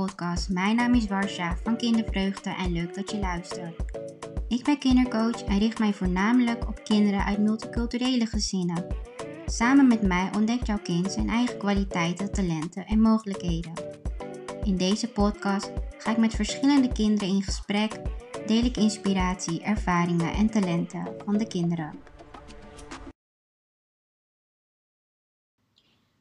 podcast. Mijn naam is Warsha van Kindervreugde en leuk dat je luistert. Ik ben kindercoach en richt mij voornamelijk op kinderen uit multiculturele gezinnen. Samen met mij ontdekt jouw kind zijn eigen kwaliteiten, talenten en mogelijkheden. In deze podcast ga ik met verschillende kinderen in gesprek, deel ik inspiratie, ervaringen en talenten van de kinderen.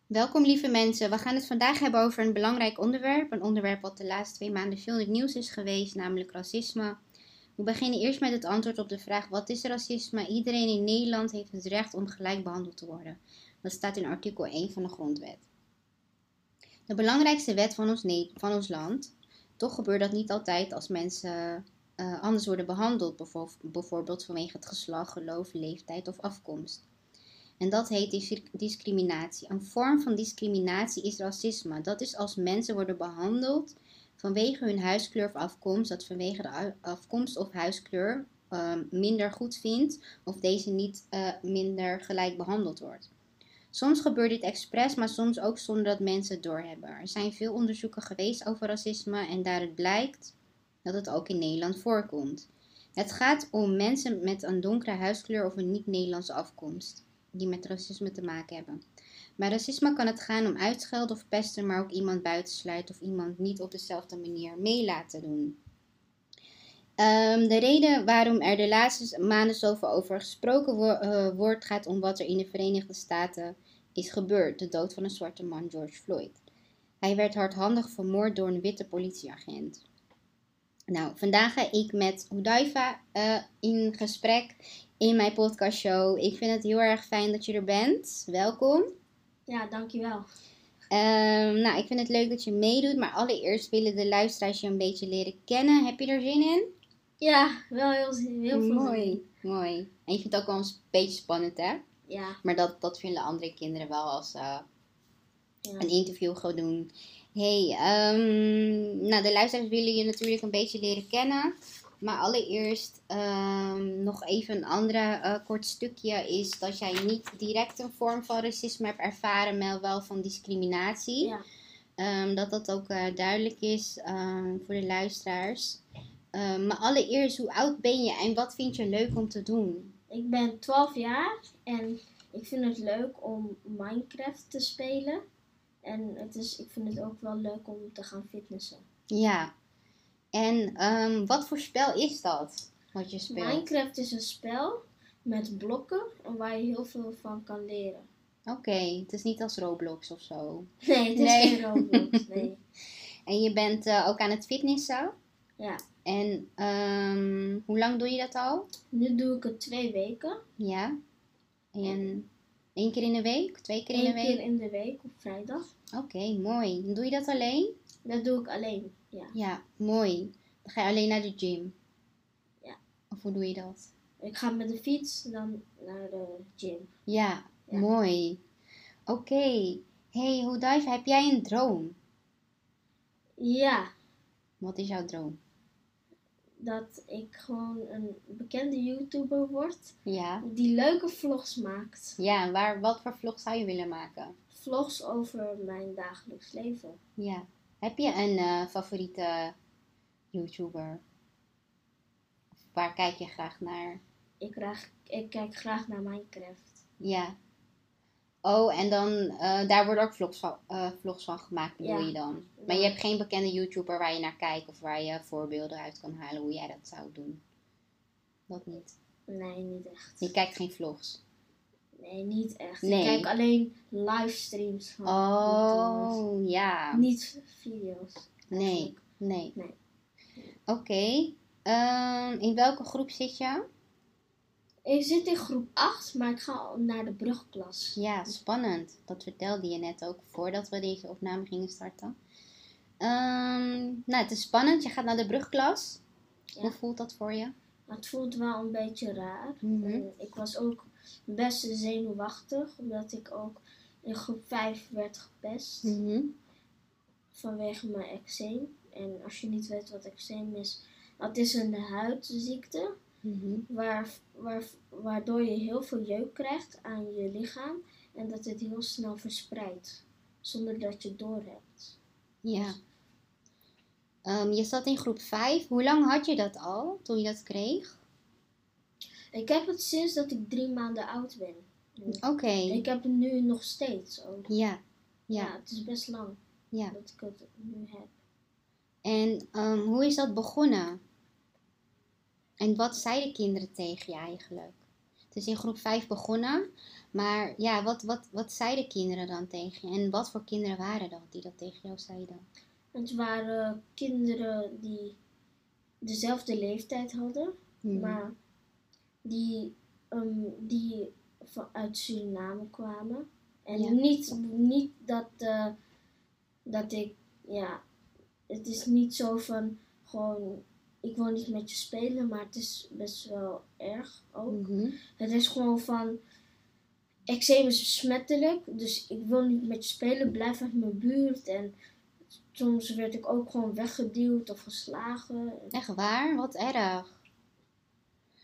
Welkom lieve mensen, we gaan het vandaag hebben over een belangrijk onderwerp. Een onderwerp wat de laatste twee maanden veel in het nieuws is geweest, namelijk racisme. We beginnen eerst met het antwoord op de vraag wat is racisme? Iedereen in Nederland heeft het recht om gelijk behandeld te worden. Dat staat in artikel 1 van de grondwet. De belangrijkste wet van ons, van ons land. Toch gebeurt dat niet altijd als mensen uh, anders worden behandeld, bijvoorbeeld vanwege het geslacht, geloof, leeftijd of afkomst. En dat heet discriminatie. Een vorm van discriminatie is racisme. Dat is als mensen worden behandeld vanwege hun huiskleur of afkomst, dat vanwege de afkomst of huiskleur um, minder goed vindt of deze niet uh, minder gelijk behandeld wordt. Soms gebeurt dit expres, maar soms ook zonder dat mensen het doorhebben. Er zijn veel onderzoeken geweest over racisme en daaruit blijkt dat het ook in Nederland voorkomt. Het gaat om mensen met een donkere huiskleur of een niet-Nederlandse afkomst die met racisme te maken hebben. Bij racisme kan het gaan om uitschelden of pesten, maar ook iemand buitensluiten of iemand niet op dezelfde manier mee laten doen. Um, de reden waarom er de laatste maanden zoveel over gesproken uh, wordt, gaat om wat er in de Verenigde Staten is gebeurd: de dood van een zwarte man, George Floyd. Hij werd hardhandig vermoord door een witte politieagent. Nou, vandaag ga ik met Hudaifa uh, in gesprek in mijn podcastshow. Ik vind het heel erg fijn dat je er bent. Welkom. Ja, dankjewel. Um, nou, ik vind het leuk dat je meedoet, maar allereerst willen de luisteraars je een beetje leren kennen. Heb je er zin in? Ja, wel heel, heel veel Mooi, mooi. En je vindt het ook wel een beetje spannend, hè? Ja. Maar dat, dat vinden andere kinderen wel als uh, ja. een interview gaan doen. Hey, um, nou de luisteraars willen je natuurlijk een beetje leren kennen. Maar allereerst um, nog even een andere uh, kort stukje is dat jij niet direct een vorm van racisme hebt ervaren, maar wel van discriminatie. Ja. Um, dat dat ook uh, duidelijk is um, voor de luisteraars. maar allereerst, hoe oud ben je en wat vind je leuk om te doen? Ik ben 12 jaar en ik vind het leuk om Minecraft te spelen. En het is, ik vind het ook wel leuk om te gaan fitnessen. Ja, en um, wat voor spel is dat? Wat je speelt? Minecraft is een spel met blokken en waar je heel veel van kan leren. Oké, okay, het is niet als Roblox of zo. Nee, het is nee. geen Roblox. Nee. en je bent uh, ook aan het fitnessen? Ja. En um, hoe lang doe je dat al? Nu doe ik het twee weken. Ja. En één keer in de week? Twee keer in de week? Eén keer in de week op vrijdag. Oké, okay, mooi. Doe je dat alleen? Dat doe ik alleen. Ja. ja, mooi. Dan ga je alleen naar de gym. Ja. Of hoe doe je dat? Ik ga met de fiets dan naar de gym. Ja, ja. mooi. Oké. Okay. Hey, Hoedijf, heb jij een droom? Ja. Wat is jouw droom? Dat ik gewoon een bekende YouTuber word. Ja. Die leuke vlogs maakt. Ja, en waar, wat voor vlogs zou je willen maken? Vlogs over mijn dagelijks leven. Ja. Heb je een uh, favoriete YouTuber? Waar kijk je graag naar? Ik, graag, ik kijk graag naar Minecraft. Ja. Oh, en dan uh, daar worden ook vlogs van, uh, vlogs van gemaakt, bedoel ja. je dan? Maar je hebt geen bekende YouTuber waar je naar kijkt of waar je voorbeelden uit kan halen hoe jij dat zou doen? Dat niet? Nee, niet echt. Je kijkt geen vlogs? Nee, niet echt. Nee. Ik kijk alleen livestreams van Oh, ja. Niet video's. Nee, nee. nee. Oké. Okay. Um, in welke groep zit je? Ik zit in groep 8, maar ik ga naar de brugklas. Ja, spannend. Dat vertelde je net ook voordat we deze opname gingen starten. Um, nou, het is spannend. Je gaat naar de brugklas. Ja. Hoe voelt dat voor je? Het voelt wel een beetje raar. Mm -hmm. Ik was ook best zenuwachtig, omdat ik ook in groep 5 werd gepest. Mm -hmm. Vanwege mijn eczeem. En als je niet weet wat eczeem is, dat is een huidziekte. Mm -hmm. waar, waar, waardoor je heel veel jeuk krijgt aan je lichaam. En dat het heel snel verspreidt. Zonder dat je het doorhebt. Ja. Ehm, je zat in groep 5. Hoe lang had je dat al toen je dat kreeg? Ik heb het sinds dat ik drie maanden oud ben. Oké. Ik heb het nu nog steeds ook. Ja. Ja, Ja. het is best lang Ja. dat ik het nu heb. En ehm, hoe is dat begonnen? En wat zeiden kinderen tegen je eigenlijk? Het is in groep 5 begonnen, maar ja, wat, wat, wat zeiden kinderen dan tegen je? En wat voor kinderen waren dat die dat tegen jou zeiden? Het waren kinderen die dezelfde leeftijd hadden, Hmm. maar die, ehm, die uit Suriname kwamen. En Ja. niet, niet dat, eh, dat ik, ja, het is niet zo van gewoon, ik wil niet met je spelen, maar het is best wel erg ook. Mhm. Het is gewoon van, eczeem is besmettelijk, dus ik wil niet met je spelen, blijf uit mijn buurt. En soms werd ik ook gewoon weggeduwd of geslagen. Echt waar? Wat erg.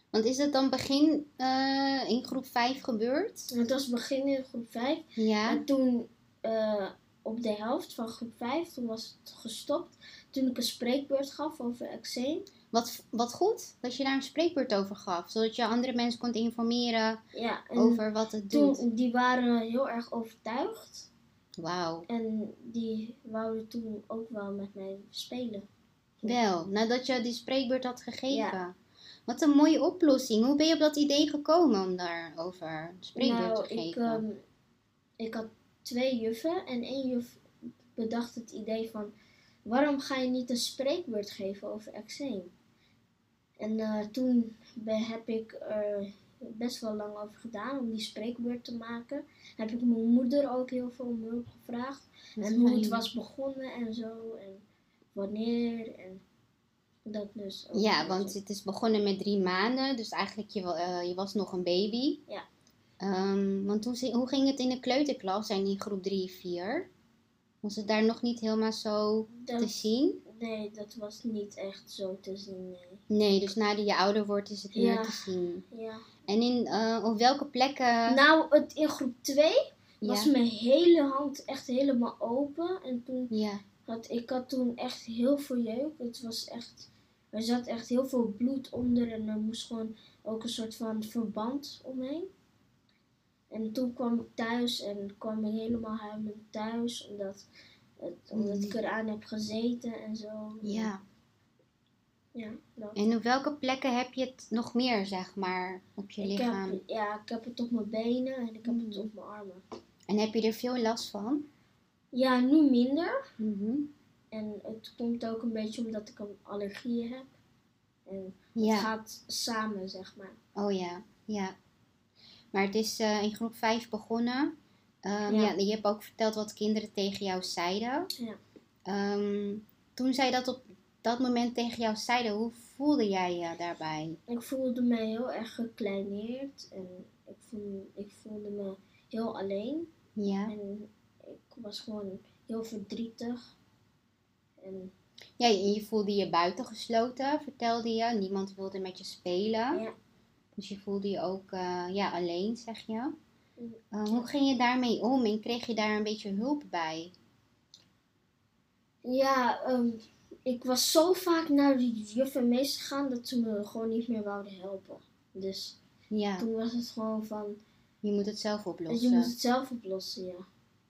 Want is het dan begin eh, in groep 5 gebeurd? Het was begin in groep 5. Ja. En toen eh, op de helft van groep 5, toen was het gestopt. Toen ik een spreekbeurt gaf over eczeem. Wat, wat goed dat je daar een spreekbeurt over gaf, zodat je andere mensen kon informeren Ja, over wat het doet. toen, die waren heel erg overtuigd. Wauw. En die wouden toen ook wel met mij spelen. Wel, nadat je die spreekbeurt had gegeven. Ja. Wat een mooie oplossing. Hoe ben je op dat idee gekomen om daarover spreekbeurt nou, te ik, geven? ehm, ik had twee juffen en één juf bedacht het idee van waarom ga je niet een spreekbeurt geven over eczeem? En eh, toen heb ik er best wel lang over gedaan om die spreekbeurt te maken. Heb ik mijn moeder ook heel veel om hulp gevraagd. En hoe het was begonnen en zo. En wanneer en dat dus. ook Ja, want het is begonnen met drie maanden, dus eigenlijk je, eh, je was nog een baby. Ja. Ehm, want hoe, hoe ging het in de kleuterklas en in groep 3, 4? Was het daar nog niet helemaal zo te zien? nee, dat was niet echt zo te zien. Nee. Nee, dus nadat je ouder wordt is het Ja. meer te zien. Ja. En in, eh, op welke plekken? Nou, het, in groep 2 was ja. mijn hele hand echt helemaal open. En toen ja. had ik had toen echt heel veel jeuk. Het was echt, er zat echt heel veel bloed onder en er moest gewoon ook een soort van verband omheen. En toen kwam ik thuis en kwam ik helemaal huilend thuis omdat, het, omdat ik eraan heb gezeten en zo. ja. Ja, dat. En op welke plekken heb je het nog meer, zeg maar, op je Ik lichaam? heb, ja, ik heb het op mijn benen en ik heb het Mm. op mijn armen. En heb je er veel last van? Ja, nu minder. Mhm. En het komt ook een beetje omdat ik een allergie heb. En het Ja. gaat samen, zeg maar. Oh ja, ja. Maar het is eh, in groep 5 begonnen. Ehm, ja. Ja. je hebt ook verteld wat kinderen tegen jou zeiden. Ja. Ehm, toen zij dat op dat moment tegen jou zeiden, hoe voelde jij je daarbij? Ik voelde me heel erg gekleineerd. En ik voelde, ik voelde me heel alleen. Ja. En ik was gewoon heel verdrietig. En ja, je voelde je buitengesloten, vertelde je. Niemand wilde met je spelen. ja, Dus je voelde je ook eh, ja, alleen, zeg je. Mm. Eh, hoe ging je daarmee om en kreeg je daar een beetje hulp bij? ja ehm, ik was zo vaak naar de juf en meester gegaan dat ze me gewoon niet meer wouden helpen. Dus Ja, toen was het gewoon van, je moet het zelf je oplossen. moet het zelf oplossen, ja.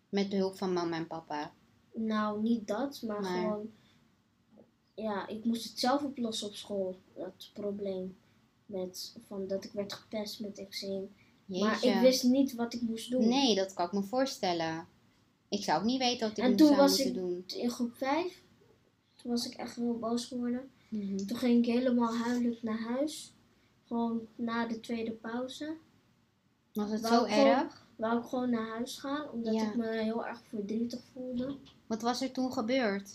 Met behulp van mama en papa. Nou, niet dat, maar, Maar- gewoon. Ja, ik moest het zelf oplossen op school. Dat probleem. Met, van dat ik werd gepest met eczeem. Maar ik wist niet wat ik moest doen. Nee, dat kan ik me voorstellen. Ik zou ook niet weten wat ik En nu toen zou was ik- doen. In groep 5, toen was ik echt heel boos geworden. Mhm. Toen ging ik helemaal huilend naar huis. Gewoon na de tweede pauze. Was het Wou zo ik gewoon- erg? Wou ik gewoon naar huis gaan, omdat Ja. ik me heel erg verdrietig voelde. Wat was er toen gebeurd?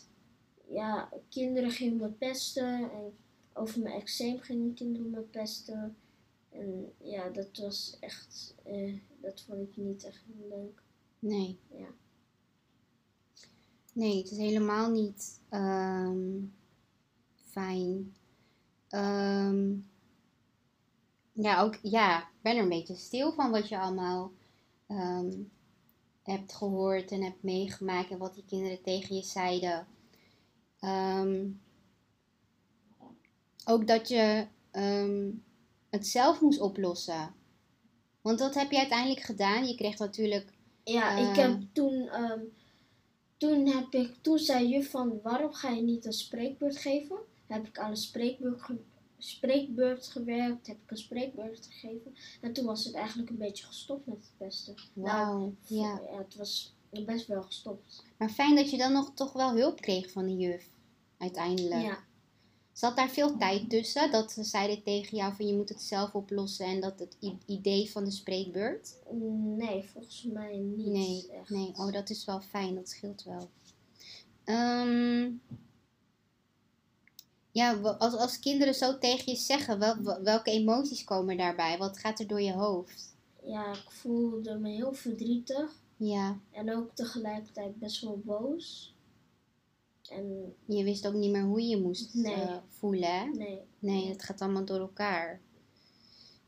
ja, kinderen gingen me pesten en over mijn eczeem gingen kinderen me pesten. En ja, dat was echt, eh, dat vond ik niet echt leuk. Nee. Ja. Nee, het is helemaal niet ehm, fijn. Ehm, ja, ook, ja, ik ben er een beetje stil van wat je allemaal ehm, hebt gehoord en hebt meegemaakt en wat die kinderen tegen je zeiden. Ook dat je ehm, het zelf moest oplossen. Want dat heb je uiteindelijk gedaan. Je kreeg natuurlijk. Ja, ik Eh. heb toen, ehm, toen heb ik, toen zei juf van, waarom ga je niet een spreekbeurt geven? Heb ik aan een spreekbeurt, ge- spreekbeurt gewerkt, heb ik een spreekbeurt gegeven. En toen was het eigenlijk een beetje gestopt met het pesten. Wauw. Nou, ja. het was best wel gestopt. Maar fijn dat je dan nog toch wel hulp kreeg van de juf. Uiteindelijk. Ja, Zat daar veel tijd tussen? Dat ze zeiden tegen jou van je moet het zelf oplossen en dat het idee van de spreekbeurt? nee, volgens mij niet Nee, echt. nee. Oh, dat is wel fijn. Dat scheelt wel. Ehm, ja, als, als kinderen zo tegen je zeggen, wel- welke emoties komen daarbij? Wat gaat er door je hoofd? Ja, ik voelde me heel verdrietig Ja, en ook tegelijkertijd best wel boos. En je wist ook niet meer hoe je moest Nee. eh, voelen, hè? nee, Nee, het gaat allemaal door elkaar.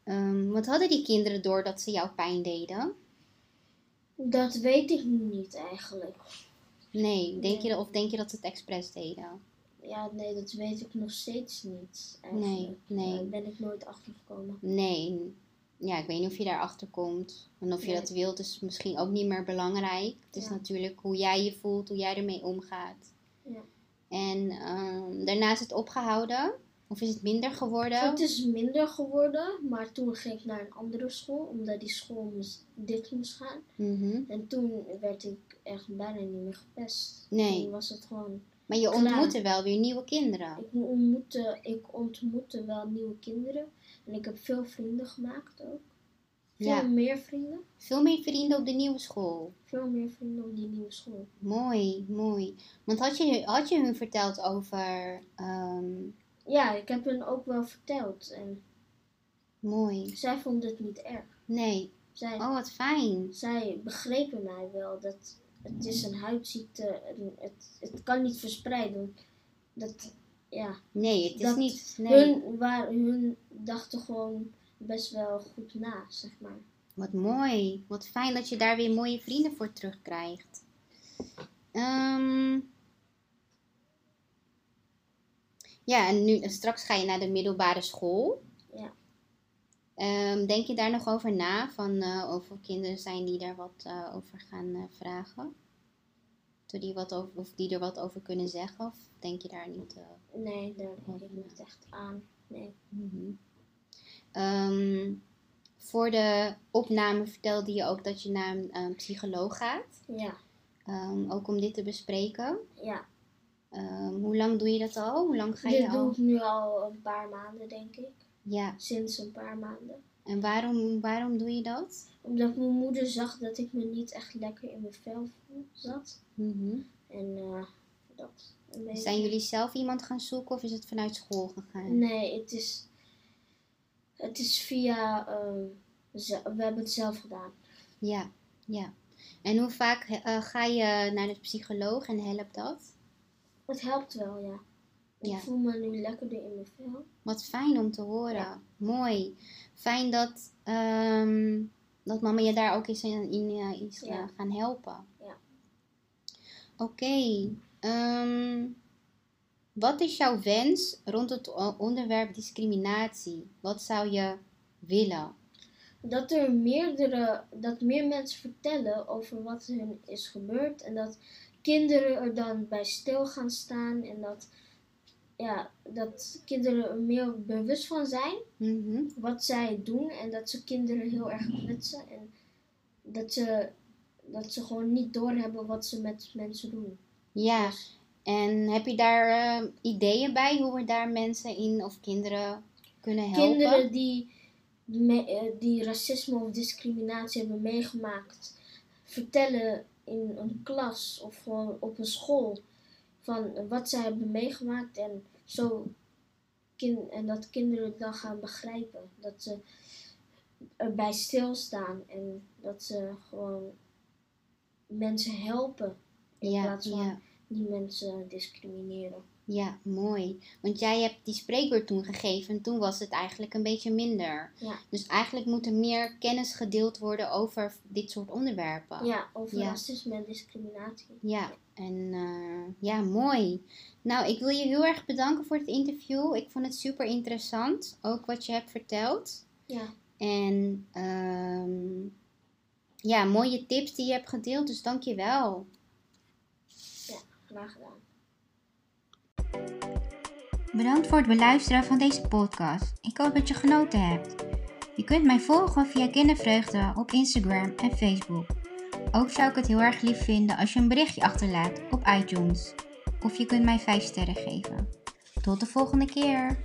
Ehm, wat hadden die kinderen door dat ze jou pijn deden? dat weet ik niet eigenlijk. Nee, denk Nee. Je, of denk je dat ze het expres deden? Ja, nee, dat weet ik nog steeds niet. Eigenlijk. Nee, nee. Daar ben ik nooit achtergekomen. Nee. Ja, ik weet niet of je daarachter komt. En of je Nee. dat wilt is misschien ook niet meer belangrijk. Het is natuurlijk hoe jij je voelt, hoe jij ermee omgaat. En ehm, daarna is het opgehouden? Of is het minder geworden? Het is minder geworden, maar toen ging ik naar een andere school, omdat die school moest, dicht moest gaan. Mhm. En toen werd ik echt bijna niet meer gepest. Nee. Toen was het gewoon... Maar je Klaar. ontmoette wel weer nieuwe kinderen. Ik ontmoette, ik ontmoette wel nieuwe kinderen. En ik heb veel vrienden gemaakt ook. Veel Ja. meer vrienden. Veel meer vrienden op de nieuwe school. Veel meer vrienden op die nieuwe school. Mooi, mooi. Want had je, had je hun verteld over... ehm, Ja, ik heb hen ook wel verteld. En mooi. zij vonden het niet erg. Nee. Zij, Oh, wat fijn. zij begrepen mij wel dat het is een huidziekte en het, het kan niet verspreiden. Dat, ja, Nee, het is niet... Nee. hun, waar, hun dachten gewoon best wel goed na, zeg maar. Wat mooi. Wat fijn dat je daar weer mooie vrienden voor terugkrijgt. Ehm ja, en nu, straks ga je naar de middelbare school. Ja. Ehm, denk je daar nog over na? Van, eh, of er kinderen zijn die daar wat eh, over gaan eh, vragen? Of die, wat over, of die er wat over kunnen zeggen? Of denk je daar niet... Nee, daar denk ik niet echt aan. Nee. Mhm. Ehm, voor de opname vertelde je ook dat je naar een, eh, psycholoog gaat. Ja, Ehm, ook om dit te bespreken. ja. Ehm, hoe lang doe je dat al? Hoe lang ga Dit je doe al? ik nu al een paar maanden, denk ik. Ja, Sinds een paar maanden. en waarom, waarom doe je dat? Omdat mijn moeder zag dat ik me niet echt lekker in mijn vel zat. Mhm. En eh, dat. Zijn jullie zelf iemand gaan zoeken of is het vanuit school gegaan? Nee, het is, het is via. ehm, we hebben het zelf gedaan. Ja, ja. En hoe vaak eh, ga je naar de psycholoog en helpt dat? Het helpt wel, ja. Ik voel me nu lekkerder in mijn vel. Wat fijn om te horen. Ja. Mooi. Fijn dat, ehm, dat mama je daar ook is in, in eh, is Ja. eh, gaan helpen. Ja. Oké. ehm, wat is jouw wens rond het onderwerp discriminatie? Wat zou je willen? Dat er meerdere, dat meer mensen vertellen over wat hun is gebeurd. En dat kinderen er dan bij stil gaan staan. En dat, ja, dat kinderen er meer bewust van zijn Mhm. wat zij doen. En dat ze kinderen heel erg kwetsen. En dat ze, dat ze gewoon niet doorhebben wat ze met mensen doen. Ja, en heb je daar eh, ideeën bij hoe we daar mensen in of kinderen kunnen helpen? Kinderen die, me- eh, die racisme of discriminatie hebben meegemaakt, vertellen in een klas of gewoon op een school van wat zij hebben meegemaakt en zo kin- en dat kinderen het dan gaan begrijpen. Dat ze erbij stilstaan en dat ze gewoon mensen helpen in ja, plaats van ja. Die mensen discrimineren. Ja, mooi. Want jij hebt die spreekbeurt toen gegeven en toen was het eigenlijk een beetje minder. Ja. Dus eigenlijk moet er meer kennis gedeeld worden over dit soort onderwerpen. Ja, over Ja. racisme en discriminatie. Ja, en eh, ja, mooi. Nou, ik wil je heel erg bedanken voor het interview. Ik vond het super interessant, ook wat je hebt verteld. Ja, En ehm, ja, mooie tips die je hebt gedeeld, dus dank je wel. Gedaan. Bedankt voor het beluisteren van deze podcast. Ik hoop dat je genoten hebt. Je kunt mij volgen via Kindervreugde op Instagram en Facebook. Ook zou ik het heel erg lief vinden als je een berichtje achterlaat op iTunes. Of je kunt mij 5 sterren geven. Tot de volgende keer.